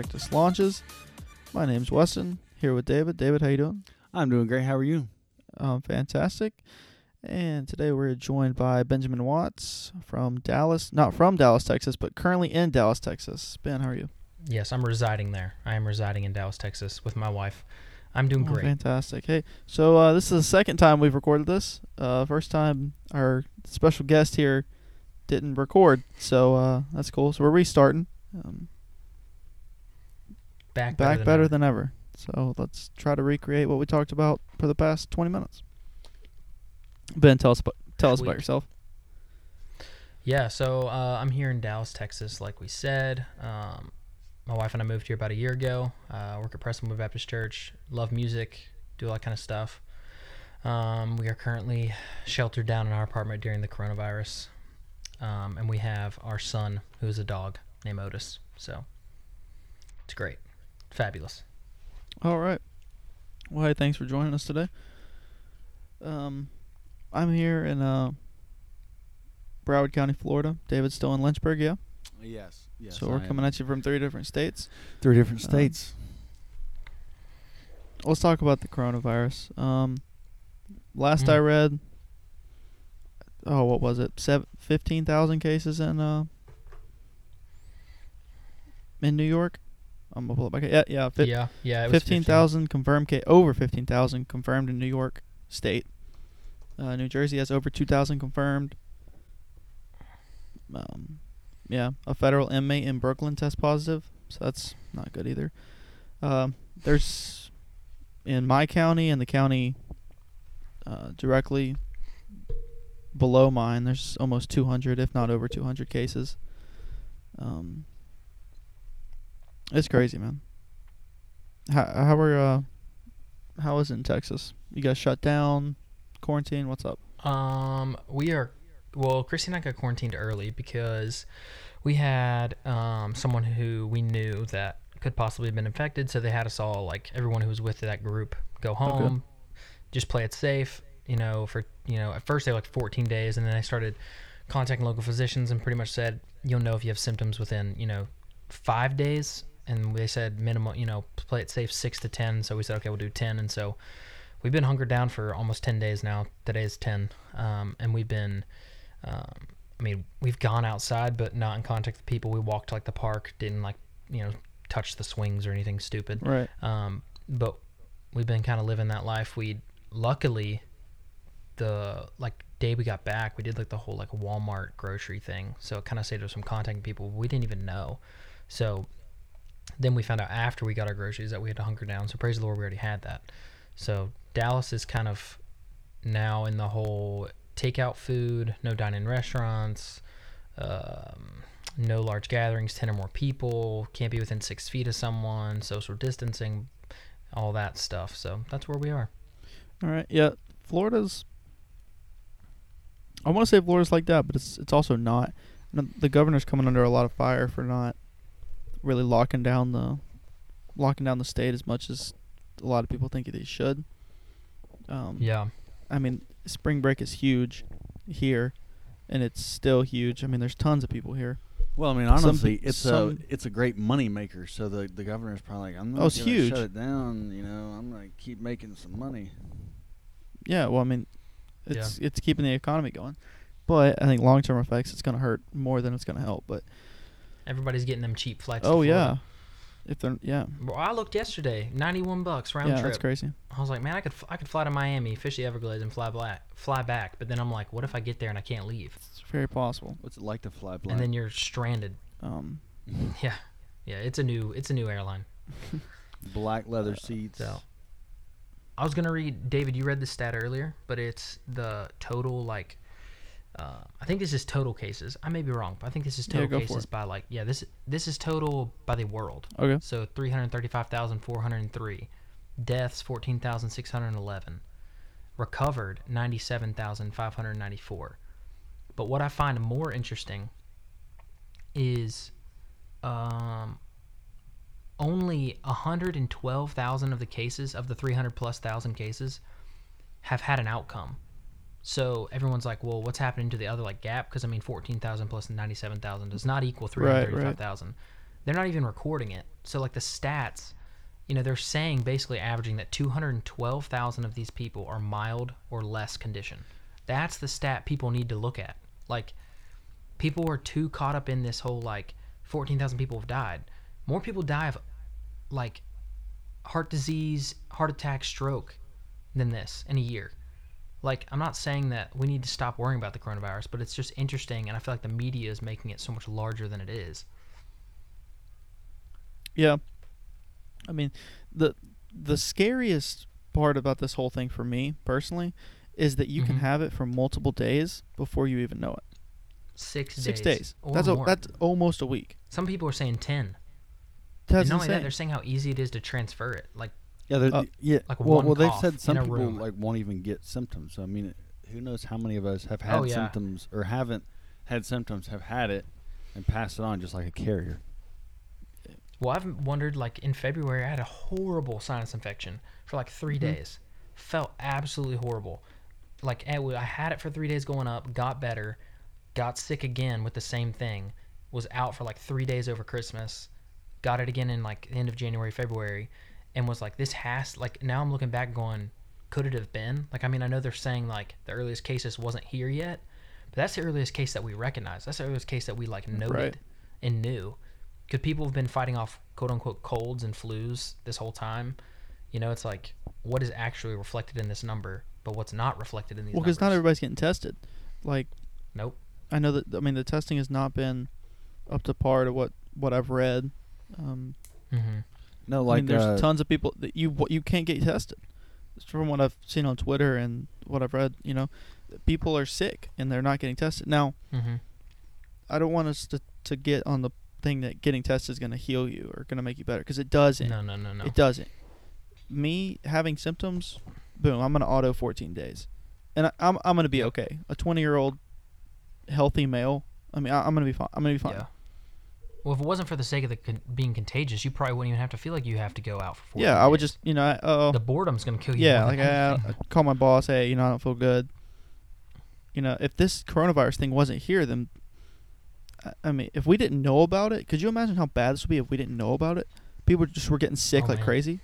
Cactus Launches. My name's Weston. Here with David. David, how you doing? I'm doing great. How are you? Um, fantastic. And today we're joined by Benjamin Watts from Dallas, not from Dallas, Texas, but currently in Dallas, Texas. Ben, how are you? Yes, I'm residing there. I am residing in Dallas, Texas with my wife. I'm doing Oh, great. fantastic. Hey, so uh, this is the second time we've recorded this. Uh, first time our special guest here didn't record, so uh, that's cool. So we're restarting. Um, back back than better ever. than ever. So let's try to recreate what we talked about for the past 20 minutes. Ben, tell us about, tell us about yourself. Yeah, so uh, I'm here in Dallas, Texas, like we said. Um, my wife and I moved here about a year ago. Uh, work at Prestonwood Baptist Church. Love music. Do all that kind of stuff. Um, we are currently sheltered down in our apartment during the coronavirus, um, and we have our son, who is a dog named Otis. So it's great, fabulous. All right. Well, hey, thanks for joining us today. Um, I'm here in uh, Broward County, Florida. David's still in Lynchburg, yeah. Yes. Yes. so we're coming at you from three different states. three different um, states. Let's talk about the coronavirus. Um, last I Mm. read, oh, what was it? Seven, 15,000 cases in uh in New York. I'm gonna pull it back. Yeah, yeah, fif- yeah, yeah. It 15,000 confirmed ca- over 15,000 confirmed in New York State. Uh, New Jersey has over 2,000 confirmed. Um, yeah, a federal inmate in Brooklyn test positive, so that's not good either. Um, there's in my county and the county uh, directly below mine. There's almost 200, if not over 200 cases. Um, it's crazy, man. How how are uh how is it in Texas? You guys shut down, quarantine? What's up? Um, we are well. Christy and I got quarantined early because we had um someone who we knew that could possibly have been infected. So they had us all like everyone who was with that group go home, just play it safe. You know, for you know, at first they were like 14 days, and then they started contacting local physicians and pretty much said you'll know if you have symptoms within you know five days. And they said minimum, you know, play it safe six to ten. So we said okay, we'll do ten. And so we've been hunkered down for almost 10 days now. Today is 10 um, and we've been um, i mean we've gone outside but not in contact with people. We walked like the park didn't like you know touch the swings or anything stupid. Right. um, but we've been kind of living that life. We luckily the like day we got back we did like the whole like walmart grocery thing. So it kind of saved us from contacting people we didn't even know. So then we found out after we got our groceries that we had to hunker down so praise the lord we already had that so Dallas is kind of now in the whole takeout food, no dine-in restaurants, um, no large gatherings, ten or more people, can't be within six feet of someone, social distancing, all that stuff. So that's where we are. All right. Yeah, Florida's. I want to say Florida's like that, but it's it's also not. The governor's coming under a lot of fire for not really locking down the locking down the state as much as a lot of people think they should. Um, Yeah, I mean, spring break is huge here, and it's still huge. I mean, there's tons of people here. Well, I mean, honestly, pe- it's some- a it's a great money maker. So the the governor's probably like, I'm not Oh, it's gonna huge. shut it down. You know, I'm gonna keep making some money. Yeah, well, I mean, it's it's keeping the economy going, but I think long term effects it's gonna hurt more than it's gonna help. But everybody's getting them cheap flights. oh yeah, if they're yeah Well, I looked yesterday, ninety-one bucks round yeah trip. that's crazy. I was like, man, I could f- I could fly to Miami, fish the Everglades, and fly black, fly back. But then I'm like, what if I get there and I can't leave? It's very possible. What's it like to fly blind? And then you're stranded. Um, Yeah, yeah, it's a new it's a new airline. black leather seats. So, I was gonna read David. You read the stat earlier, but it's the total like. Uh, I think this is total cases. I may be wrong, but I think this is total for cases by like yeah this this is total by the world. okay. So three hundred thirty-five thousand four hundred three, deaths fourteen thousand six hundred eleven, recovered ninety-seven thousand five hundred ninety-four. But what I find more interesting is um, only 112,000 of the cases of the 300 plus thousand cases have had an outcome. So everyone's like, well, what's happening to the other like gap? Because I mean, 14,000 plus 97,000 does not equal 335,000. they're not even recording it. So like the stats, you know, they're saying basically averaging that 212,000 of these people are mild or less condition. That's the stat people need to look at. Like people are too caught up in this whole like 14,000 people have died. More people die of like heart disease, heart attack, stroke than this in a year. Like, I'm not saying that we need to stop worrying about the coronavirus, but it's just interesting, and I feel like the media is making it so much larger than it is. Yeah. I mean, the the scariest part about this whole thing for me personally is that you can Mhm. have it for multiple days before you even know it. Six, Six days. days. That's a, that's almost a week. Some people are saying 10. That's and not only that, they're saying how easy it is to transfer it. Like, Yeah, Uh, yeah. like well, well, they've said some people room. like won't even get symptoms. So I mean, who knows how many of us have had Oh, yeah. symptoms or haven't had symptoms, have had it, and passed it on just like a carrier. well, I've wondered, like, in February, I had a horrible sinus infection for like 3 Mhm. days. Felt absolutely horrible. Like, I had it for three days going up, got better, got sick again with the same thing, was out for like three days over Christmas, got it again in like the end of January, February, and was like, this has, like, now I'm looking back going, could it have been? Like, I mean, I know they're saying like the earliest cases wasn't here yet, but that's the earliest case that we recognize. That's the earliest case that we like noted Right. and knew. Because people have been fighting off quote unquote colds and flus this whole time. You know, it's like what is actually reflected in this number, but what's not reflected in these Well, because not everybody's getting tested. Like, Nope. I know that. I mean, the testing has not been up to par to what what I've read. Um, Mm-hmm. No, I like mean, there's uh, tons of people that you you can't get tested. From what I've seen on Twitter and what I've read, you know, people are sick and they're not getting tested. Now, Mm-hmm. I don't want us to to get on the thing that getting tested is going to heal you or going to make you better because it doesn't. No, no, no, no. It doesn't. Me having symptoms, boom, I'm going to auto 14 days, and I, I'm I'm going to be okay. A 20 year old healthy male. I mean, I, I'm going to be fine. I'm going to be fine. Yeah. Well, if it wasn't for the sake of the con- being contagious, you probably wouldn't even have to feel like you have to go out for. 14 Yeah, I would days. just you know, I, oh, The boredom's gonna kill you. yeah, more like than I, anything. I call my boss, hey, you know, I don't feel good. You know, if this coronavirus thing wasn't here, then I- I mean, if we didn't know about it, could you imagine how bad this would be if we didn't know about it? People just were getting sick Oh, like man. crazy.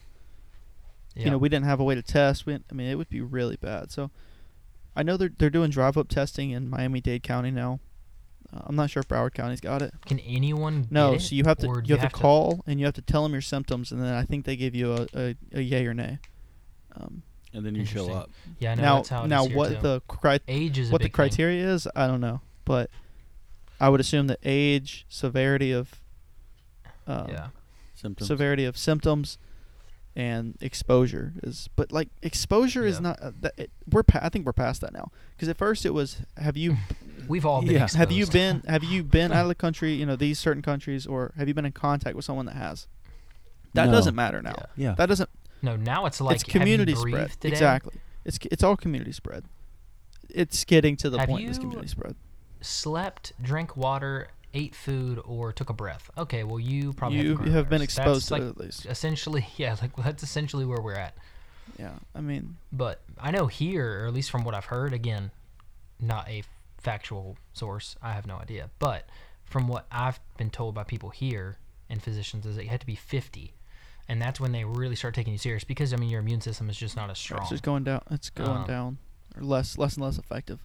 yeah. You know, we didn't have a way to test. We, I mean, it would be really bad. So, I know they're they're doing drive up testing in Miami Dade County now. Uh, I'm not sure if Broward County's got it. Can anyone? No, get so you have to Or you, do have, to call and you have to tell them your symptoms, and then I think they give you a a, a yay or nay. Um, and then you show up. Yeah, I now that's how now what too. the cri- age is what the big thing. criteria is, I don't know, but I would assume that age, severity of um, Yeah. Symptoms. severity of symptoms and exposure is but like exposure is not uh, that it, we're pa- I think we're past that now because at first it was have you We've all been. Yeah. have you been have you been out of the country you know these certain countries or have you been in contact with someone that has that No. doesn't matter now Yeah. Yeah. that doesn't No, now it's like it's community have you spread today? exactly it's it's all community spread it's getting to the Have point it's you- community spread Slept, drank water, ate food, or took a breath. Okay, well you probably you have, have been exposed That's to like it at least essentially yeah, like that's essentially where we're at. yeah I mean But I know here, or at least from what I've heard, again, not a factual source. I have no idea. But from what I've been told by people here and physicians, is that you have to be 50, and that's when they really start taking you serious because I mean your immune system is just not as strong. it's just going down it's going Um, down or less less and less effective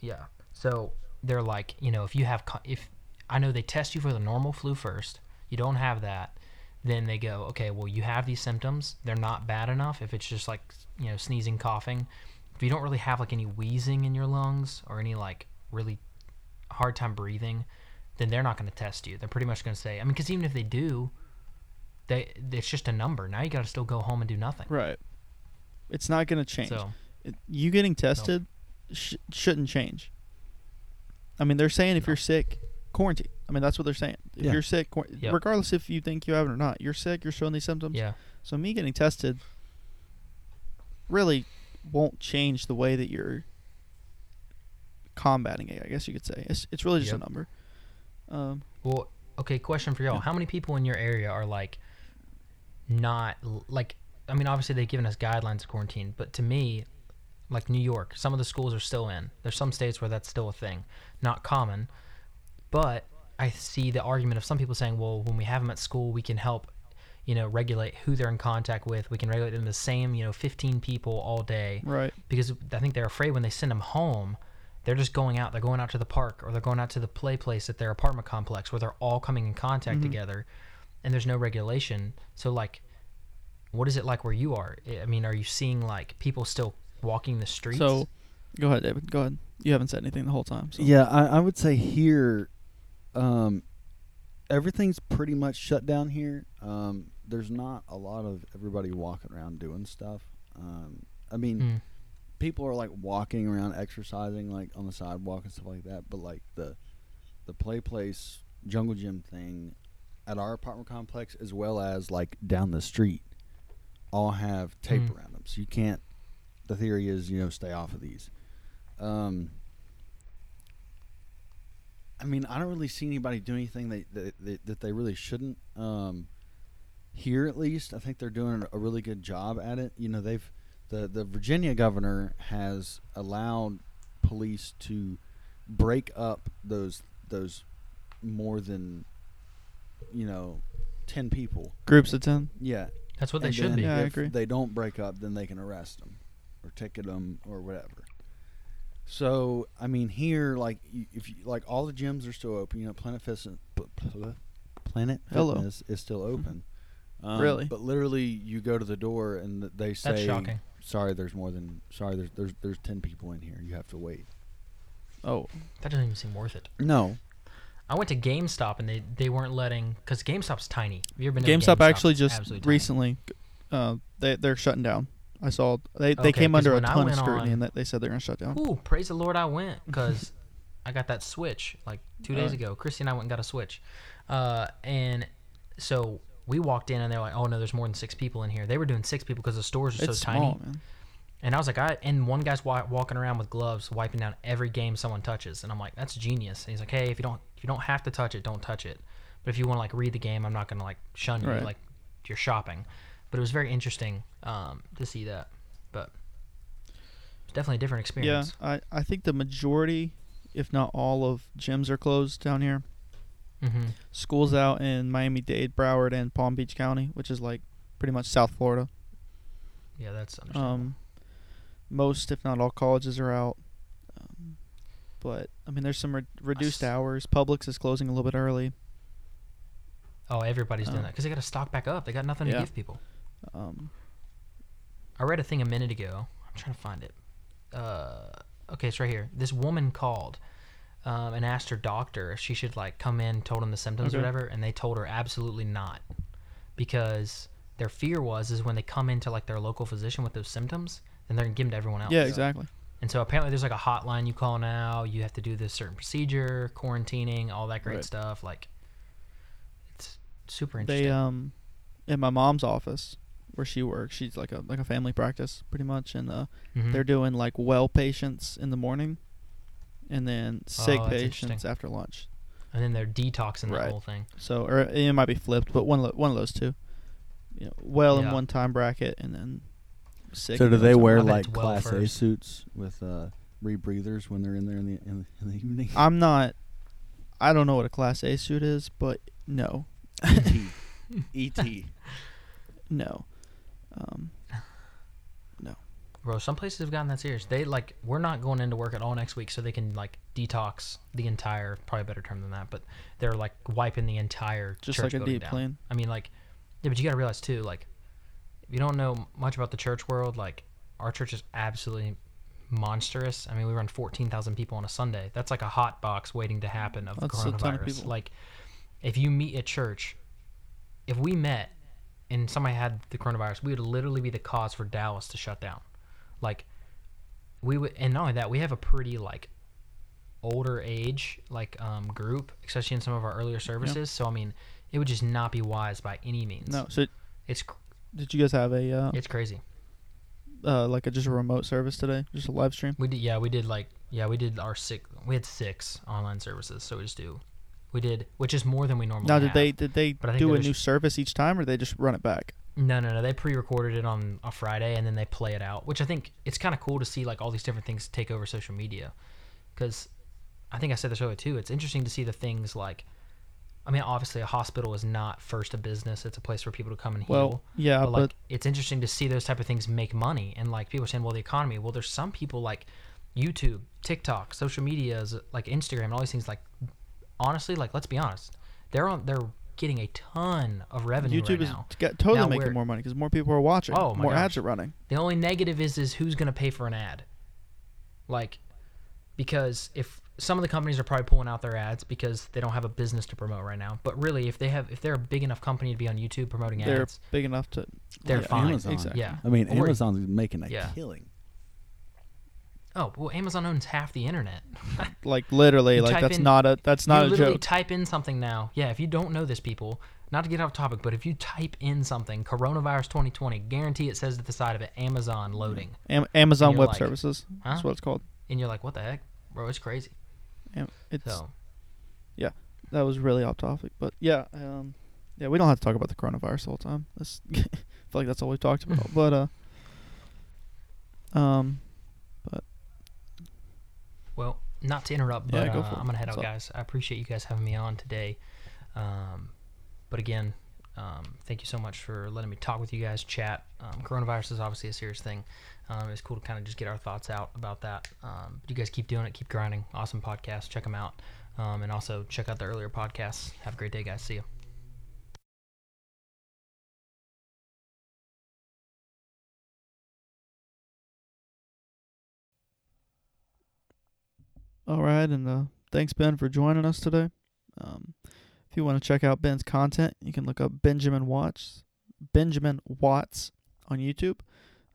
Yeah. So they're like, you know, if you have, if I know they test you for the normal flu first, you don't have that, then they go, okay, well, you have these symptoms. They're not bad enough. If it's just like, you know, sneezing, coughing, if you don't really have like any wheezing in your lungs or any like really hard time breathing, then they're not going to test you. They're pretty much going to say, I mean, because even if they do, they it's just a number. Now you got to still go home and do nothing. right it's not going to change So you getting tested sh- shouldn't change. I mean, they're saying if you're sick, quarantine. I mean, that's what they're saying. If Yeah. you're sick, quar- Yep. regardless if you think you have it or not, you're sick. You're showing these symptoms. yeah, So me getting tested really won't change the way that you're combating it. I guess you could say it's it's really just Yep. a number. Um, Well, okay, question for y'all. Yeah. How many people in your area are like not like I mean, obviously they've given us guidelines of quarantine, but to me, like New York, some of the schools are still in. There's some states where that's still a thing. Not common, but I see the argument of some people saying, well, when we have them at school, we can help, you know, regulate who they're in contact with. We can regulate them the same, you know, 15 people all day Right. because I think they're afraid when they send them home, they're just going out. They're going out to the park or they're going out to the play place at their apartment complex where they're all coming in contact Mhm. together, and there's no regulation. So like, what is it like where you are? I mean, are you seeing like people still walking the streets? So, go ahead, David. Go ahead. You haven't said anything the whole time. So. Yeah, I, I would say here, um, everything's pretty much shut down here. Um, there's not a lot of everybody walking around doing stuff. Um, I mean, Mm. people are like walking around, exercising, like on the sidewalk and stuff like that. But like the the play place jungle gym thing at our apartment complex, as well as like down the street, all have tape Mm. around them, so you can't. The theory is, you know, stay off of these. Um, I mean, I don't really see anybody do anything they, that, that, that they really shouldn't. Um, here, at least, I think they're doing a really good job at it. You know, they've the the Virginia governor has allowed police to break up those those more than you know ten people. Groups of ten. Yeah, That's what they and should then be. Yeah, I if agree. they don't break up, then they can arrest them or ticket them or whatever. So I mean, here, like if you, like all the gyms are still open. You know, Planet Fitness, Planet Hello. Fitness is still open. Um, Really? But literally, you go to the door and they say, That's shocking. "Sorry, there's more than sorry. There's there's there's ten people in here. You have to wait." Oh, That doesn't even seem worth it. No, I went to GameStop and they, they weren't letting because GameStop's tiny. Have you ever been? to GameStop actually just recently, uh, they they're shutting down. I saw they they Okay, came under a ton of scrutiny on- and that they said they're gonna shut down. Ooh, praise the Lord, I went because I got that Switch like two days Alright. ago. Christy and I went and got a Switch, uh, and so we walked in and they're like, "Oh no, there's more than six people in here." They were doing six people because the stores are It's so small, tiny. man. And I was like, "I," and one guy's wa- walking around with gloves, wiping down every game someone touches, and I'm like, "That's genius." And he's like, "Hey, if you don't if you don't have to touch it, don't touch it. But if you want to like read the game, I'm not gonna like shun you like you're shopping." But it was very interesting um, to see that. But it's definitely a different experience. Yeah. I I think the majority, if not all of gyms are closed down here. Mm-hmm. Schools out in Miami Dade, Broward, and Palm Beach County, which is like pretty much South Florida. Yeah, that's understandable. Um, most, if not all, colleges are out. Um, but I mean, there's some re- reduced s- hours. Publix is closing a little bit early. oh, everybody's doing um, that because they got to stock back up. They got nothing to give people. Um, I read a thing a minute ago. I'm trying to find it. Uh, okay, it's right here. This woman called um, and asked her doctor if she should like come in, told him the symptoms or whatever, and they told her absolutely not, because their fear was is when they come into like their local physician with those symptoms, then they're gonna give them to everyone else. yeah, exactly. And so apparently there's like a hotline you call now. You have to do this certain procedure, quarantining, all that great Right. stuff. Like, it's super interesting. They um, in my mom's office where she works, she's like a like a family practice pretty much, and uh, Mhm. they're doing like well patients in the morning, and then sick Oh, patients after lunch. and then they're detoxing the whole thing. So, or it might be flipped, but one of, one of those two. You know, well in one time bracket, and then sick. So do they other time. wear like it's well Class A suits with uh, rebreathers when they're in there in the in, the- in the evening? I'm not. I don't know what a Class A suit is, but no, E.T. E.T. no. Um, Bro, some places have gotten that serious. They like we're not going into work at all next week, so they can like detox the entire. Probably a better term than that, but they're like wiping the entire just church like a deep down. clean. I mean, like, yeah, but you got to realize too, like, if you don't know much about the church world, like, our church is absolutely monstrous. I mean, we run fourteen thousand people on a Sunday. That's like a hot box waiting to happen of the That's a of coronavirus. people. Like, if you meet at church, if we met and somebody had the coronavirus, we would literally be the cause for Dallas to shut down. Like, we would, and not only that, we have a pretty like older age like um, group, especially in some of our earlier services. So I mean, it would just not be wise by any means. No, so it's cr- did you guys have a uh, it's crazy. uh like a just a remote service today, just a live stream? We did yeah we did like yeah we did our six we had six online services so we just do we did which is more than we normally Now, did have. they did they But do a new service each time, or they just run it back? No, no, no. They pre-recorded it on a Friday and then they play it out, which I think it's kind of cool to see like all these different things take over social media, because I think I said this earlier too. It's interesting to see the things like I mean, obviously, a hospital is not first a business; it's a place for people to come and heal. Well, yeah, but but, like, it's interesting to see those type of things make money, and like people are saying, well, the economy. Well, there's some people like YouTube, TikTok, social media, is like Instagram, and all these things. Like, honestly, like let's be honest, they're on they're getting a ton of revenue YouTube right is now. t- get, totally Now making more money because more people are watching. Oh, my more gosh. ads are running. The only negative is is who's going to pay for an ad. Like because if some of the companies are probably pulling out their ads because they don't have a business to promote right now. But really if they have if they're a big enough company to be on YouTube promoting They're ads, big enough to. they're yeah, fine. Amazon. Exactly. Yeah. I mean, Or- Amazon's making a Yeah. killing. Oh, well Amazon owns half the internet. Like literally, You like type that's in- not a that's not you a literally joke. type in something now. Yeah, if you don't know this people, not to get off topic, but if you type in something, coronavirus 2020, guarantee it says at the side of it Amazon loading. Am- Amazon you're Web like, Services. That's Huh? what it's called. And you're like, "What the heck? Bro, it's crazy." Am- It's So, that was really off topic, but yeah, um, yeah, we don't have to talk about the coronavirus the whole time. That's, I feel like that's all we've talked about. but uh, um, Well, not to interrupt, Yeah, but go uh. I'm gonna head What's out, up? guys. I appreciate you guys having me on today. Um, but again, um, thank you so much for letting me talk with you guys, chat. Um, coronavirus is obviously a serious thing. Um, it's cool to kind of just get our thoughts out about that. Um, but you guys keep doing it, keep grinding. Awesome podcast. Check them out, um, and also check out the earlier podcasts. Have a great day, guys. See you. All right, and uh, thanks Ben for joining us today. Um, if you want to check out Ben's content, you can look up Benjamin Watts, Benjamin Watts on YouTube.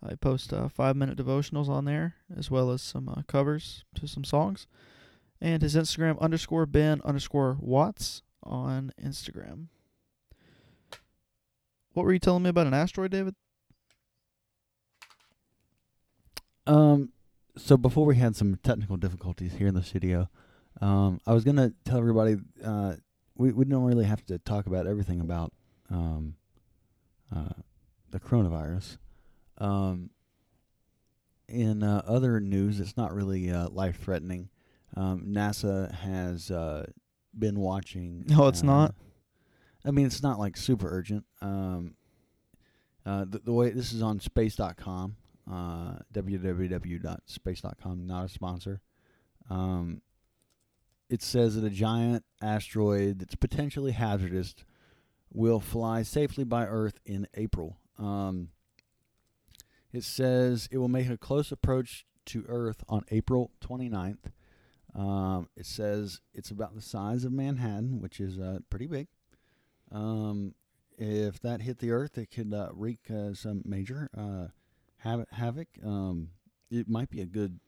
I post uh, five minute devotionals on there, as well as some uh, covers to some songs. And his Instagram underscore Ben underscore Watts on Instagram. What were you telling me about an asteroid, David? Um, so before we had some technical difficulties here in the studio, um, I was gonna tell everybody uh, we we don't really have to talk about everything about um, uh, the coronavirus. Um, in uh, other news, it's not really uh, life threatening. Um, NASA has uh, been watching. No, it's uh, not. I mean, it's not like super urgent. Um, uh, the, the way this is on space.com, uh, www.space.com, not a sponsor. Um, it says that a giant asteroid that's potentially hazardous will fly safely by Earth in April. Um, it says it will make a close approach to Earth on April 29th. Um, it says it's about the size of Manhattan, which is uh, pretty big. Um, if that hit the Earth, it could uh, wreak uh, some major havoc. havoc. Um, it might be a good,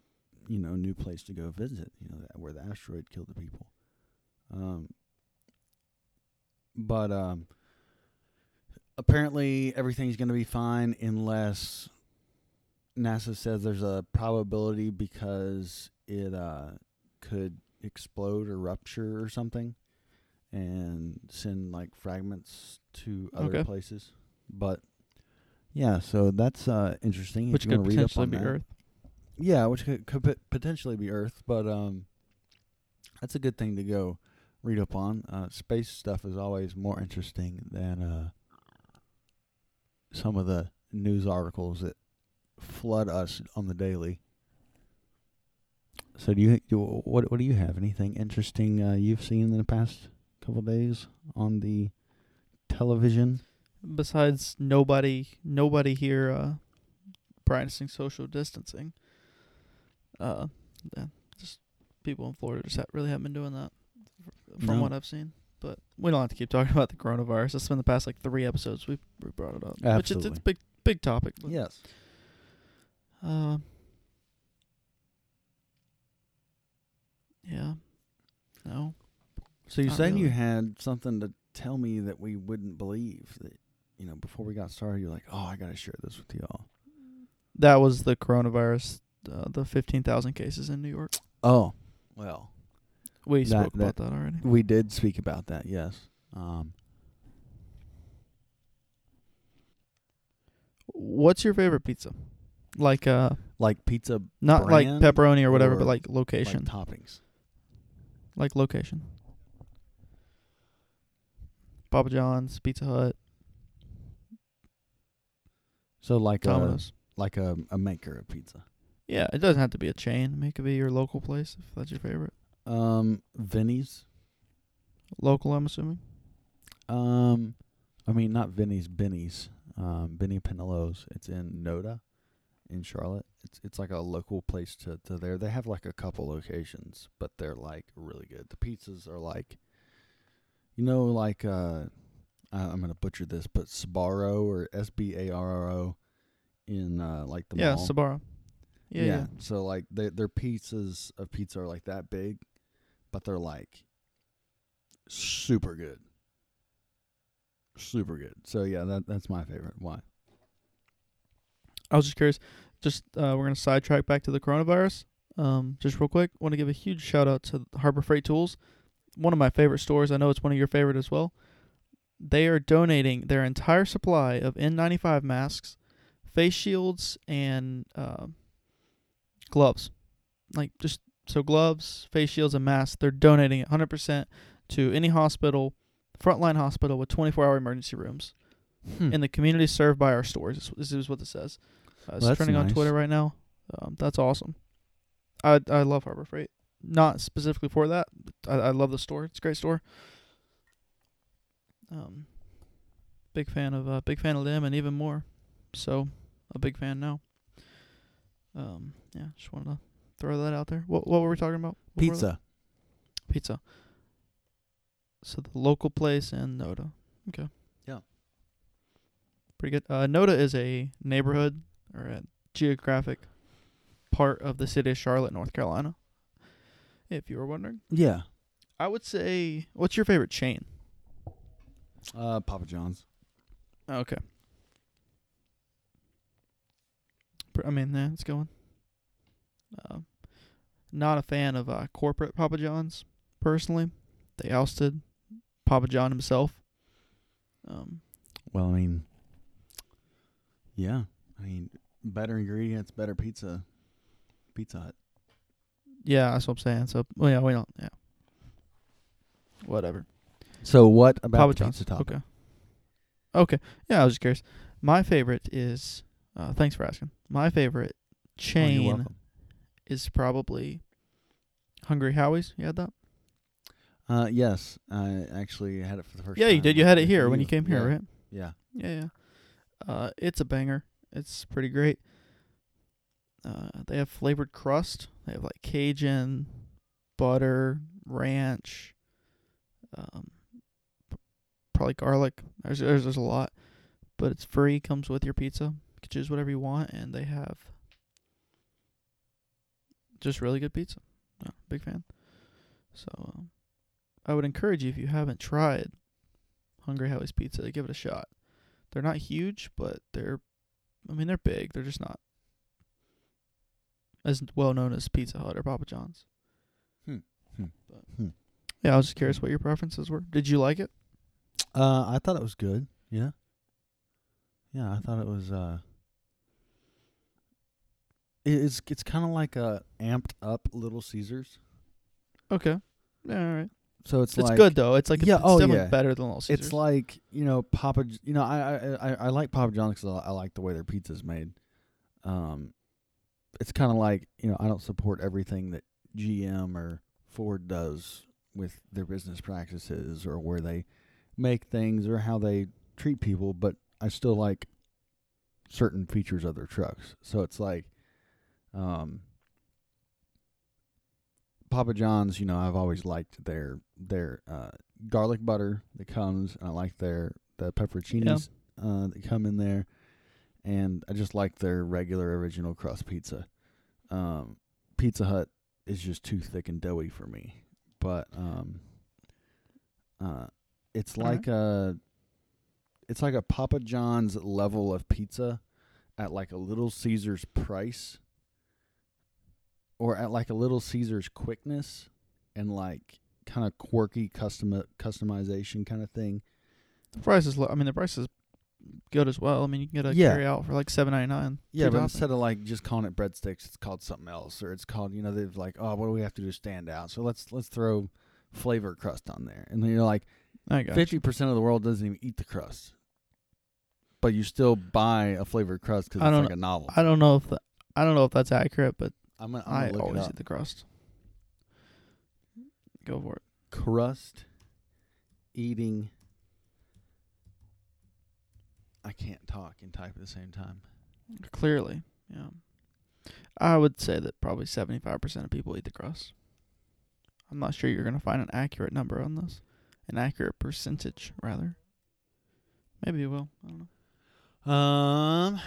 you know, new place to go visit. You know, that, where the asteroid killed the people. Um, but um, apparently everything's going to be fine unless NASA says there's a probability because it uh, could explode or rupture or something and send like fragments to other Okay. places. But yeah, so that's uh, interesting. Which could read up potentially on be that. Earth. Yeah, which could, could potentially be Earth, but um, that's a good thing to go read up on. Uh, space stuff is always more interesting than uh, some of the news articles that flood us on the daily. So do you do what? What do you have? Anything interesting uh, you've seen in the past couple days on the television? Besides nobody nobody here uh practicing social distancing uh yeah, just people in florida just ha- really haven't been doing that from No. what i've seen. But we don't have to keep talking about the coronavirus. It's been the past like three episodes we've we brought it up. Which it's, it's a big big topic Yes. uh yeah. No. So you're Not saying you had something to tell me that we wouldn't believe that you know before we got started. You're like, oh, I got to share this with y'all. that was the coronavirus uh, the 15,000 cases in new york Oh, well, we That- spoke about that already we did speak about that. Yes. Um, What's your favorite pizza? Like uh like pizza, not like pepperoni or whatever, or but like like location. toppings. Like, location. Papa John's, Pizza Hut, So like a like a, a maker of pizza. Yeah, it doesn't have to be a chain. I mean, It could be your local place if that's your favorite. Um, Vinny's. Local, I'm assuming. Um, I mean not Vinny's, Benny's. Um, Benny Pennello's. It's in Noda, in Charlotte. It's it's like a local place to to there. They have like a couple locations, but they're like really good. The pizzas are like, you know, like uh, I- I'm gonna butcher this, but Sbarro or S B A R R O, in uh like the yeah, mall. Sabara. Yeah, yeah. So like they, their pizzas of pizza are like that big, but they're like super good. Super good. So yeah, that that's my favorite. Why? I was just curious. Just uh, we're gonna sidetrack back to the coronavirus. Um, just real quick, want to give a huge shout out to Harbor Freight Tools, one of my favorite stores. I know it's one of your favorite as well. They are donating their entire supply of N95 masks, face shields, and uh, gloves. Like just so gloves, face shields, and masks. They're donating it 100% to any hospital, frontline hospital with 24-hour emergency rooms Hmm. in the community served by our stores. This, is what it says. Uh, it's Well, trending on. Twitter right now. Um, that's awesome. I I love Harbor Freight. Not specifically for that. But I I love the store. It's a great store. Um, big fan of uh, big fan of them, and even more. So, a big fan now. Um, yeah, just wanted to throw that out there. What what were we talking about? Pizza. Pizza. So the local place in Noda. Okay. Yeah. Pretty good. Uh, Noda is a neighborhood or a geographic part of the city of Charlotte, North Carolina. If you were wondering, Yeah. I would say, what's your favorite chain? Uh, Papa John's. Okay. I mean, yeah, it's going. Um, not a fan of uh, corporate Papa John's personally. They ousted Papa John himself. Um, Well, I mean, yeah. I mean, better ingredients, better pizza. Pizza Hut. yeah, that's what I'm saying. So, well, yeah, we don't. Yeah. Whatever. So what about Papa John's. pizza topping? Okay. Okay. Yeah, I was just curious. My favorite is. Uh, thanks for asking. My favorite Oh, chain you're is probably Hungry Howie's. You had that? Uh, yes, I actually had it for the first Yeah, time. you did. You had it here when you came here, Yeah. right? Yeah. Yeah, yeah. Uh, it's a banger. It's pretty great. Uh, they have flavored crust. They have like Cajun, butter, ranch, um, probably garlic. There's, there's there's a lot, but it's free. Comes with your pizza. You can choose whatever you want, and they have just really good pizza. Yeah, big fan. So um, I would encourage you if you haven't tried Hungry Howie's Pizza to give it a shot. They're not huge, but they're I mean they're big. They're just not as well known as Pizza Hut or Papa John's. Hmm. Hmm. But- Hmm. Yeah, I was just curious what your preferences were. Did you like it? Uh, I thought it was good. Yeah. Yeah, I thought it was. Uh, it's it's kind of like a amped up Little Caesars. Okay. Yeah, all right. So it's, It's like good though. It's like Yeah, it's oh, yeah. better than Little Caesars. It's like you know Papa. You know I I I, I like Papa John's because I, I like the way their pizza's made. Um, it's kind of like you know I don't support everything that GM or Ford does with their business practices or where they make things or how they treat people, but I still like certain features of their trucks. So it's like, um, Papa John's. You know, I've always liked their their uh, garlic butter that comes, and I like their the pepperoncinis uh, that come in there, and I just like their regular original crust pizza. Um, Pizza Hut is just too thick and doughy for me, but um, uh, it's All like a it's like a Papa John's level of pizza at like a Little Caesars price, or at like a Little Caesars quickness, and like kind of quirky custom customization kind of thing. the price is low. I mean the price is good as well. I mean you can get a Yeah. carry out for like seven ninety nine. Yeah, but instead of like just calling it breadsticks, it's called something else, or it's called you know they've like oh what do we have to do to stand out? So let's let's throw flavor crust on there, and then you're like I got Fifty percent of the world doesn't even eat the crust, but you still buy a flavored crust because I it's don't like a novel. I don't know if I don't know if that's accurate, but I'm gonna, I'm gonna always eat the crust. Go for it. crust eating. I can't talk and type at the same time. Clearly, yeah. I would say that probably seventy-five percent of people eat the crust. I'm not sure you're gonna find an accurate number on this, an accurate percentage rather. Maybe you will. I don't know. Um.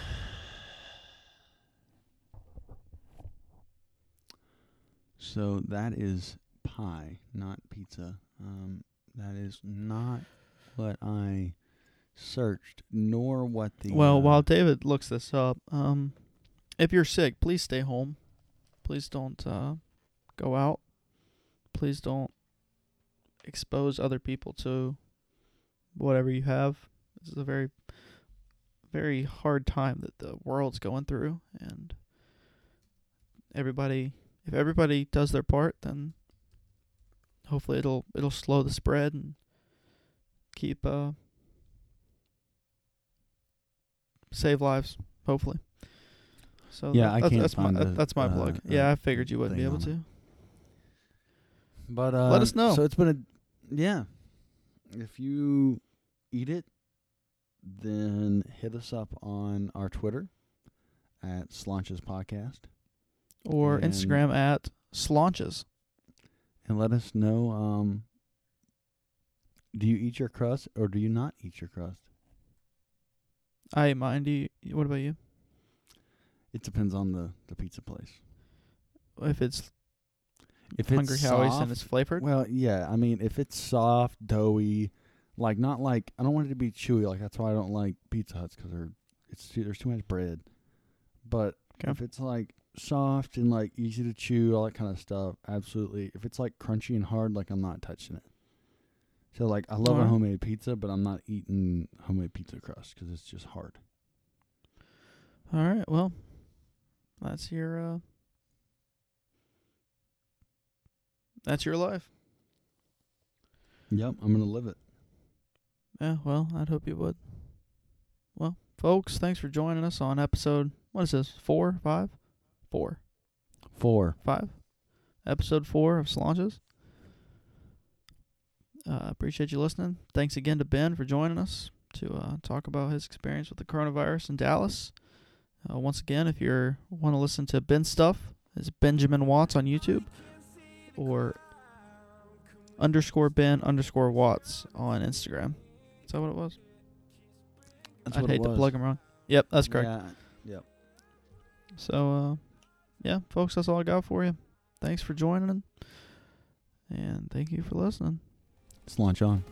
So that is pie, not pizza. Um, that is not what I searched, nor what the. Well, uh, while David looks this up, um, if you're sick, please stay home. Please don't uh, go out. Please don't expose other people to whatever you have. This is a very, very hard time that the world's going through, and everybody, if everybody does their part, then hopefully it'll it'll slow the spread and keep uh save lives, hopefully. So Yeah, that- I that's, can't that's my find that- the, that's my uh, plug. uh, Yeah, I figured you wouldn't be able to. But uh, Let us know. So it's been a yeah. If you eat it, then hit us up on our Twitter at Slaunches Podcast Or Instagram at slaunches. and let us know. Um, do you eat your crust or do you not eat your crust? I ate mine. Do you, what about you? It depends on the, the pizza place. If it's If Hungry it's Howie's soft, and it's flavored, well, yeah. I mean, if it's soft, doughy, like not like I don't want it to be chewy. Like that's why I don't like Pizza Huts because they're it's too, there's too much bread. But Okay. if it's like soft and like easy to chew, all that kind of stuff, absolutely. If it's like crunchy and hard, like I'm not touching it. So like I love a homemade pizza, but I'm not eating homemade pizza crust because it's just hard. all right. Well, that's your uh, that's your life. Yep, I'm gonna live it. Yeah. Well, I'd hope you would. Well, folks, thanks for joining us on episode. What is this? Four, five, four, Four. five. Episode four of Slaunches. Uh, appreciate you listening. Thanks again to Ben for joining us to uh, talk about his experience with the coronavirus in Dallas. Uh, once again, if you want to listen to Ben's stuff, it's Benjamin Watts on YouTube or underscore Ben underscore Watts on Instagram. Is that what it was? That's I'd hate to plug him wrong. Yep, that's correct. Yeah, yep. So, uh, yeah, folks, that's all I got for you. Thanks for joining, and thank you for listening. Let's launch on.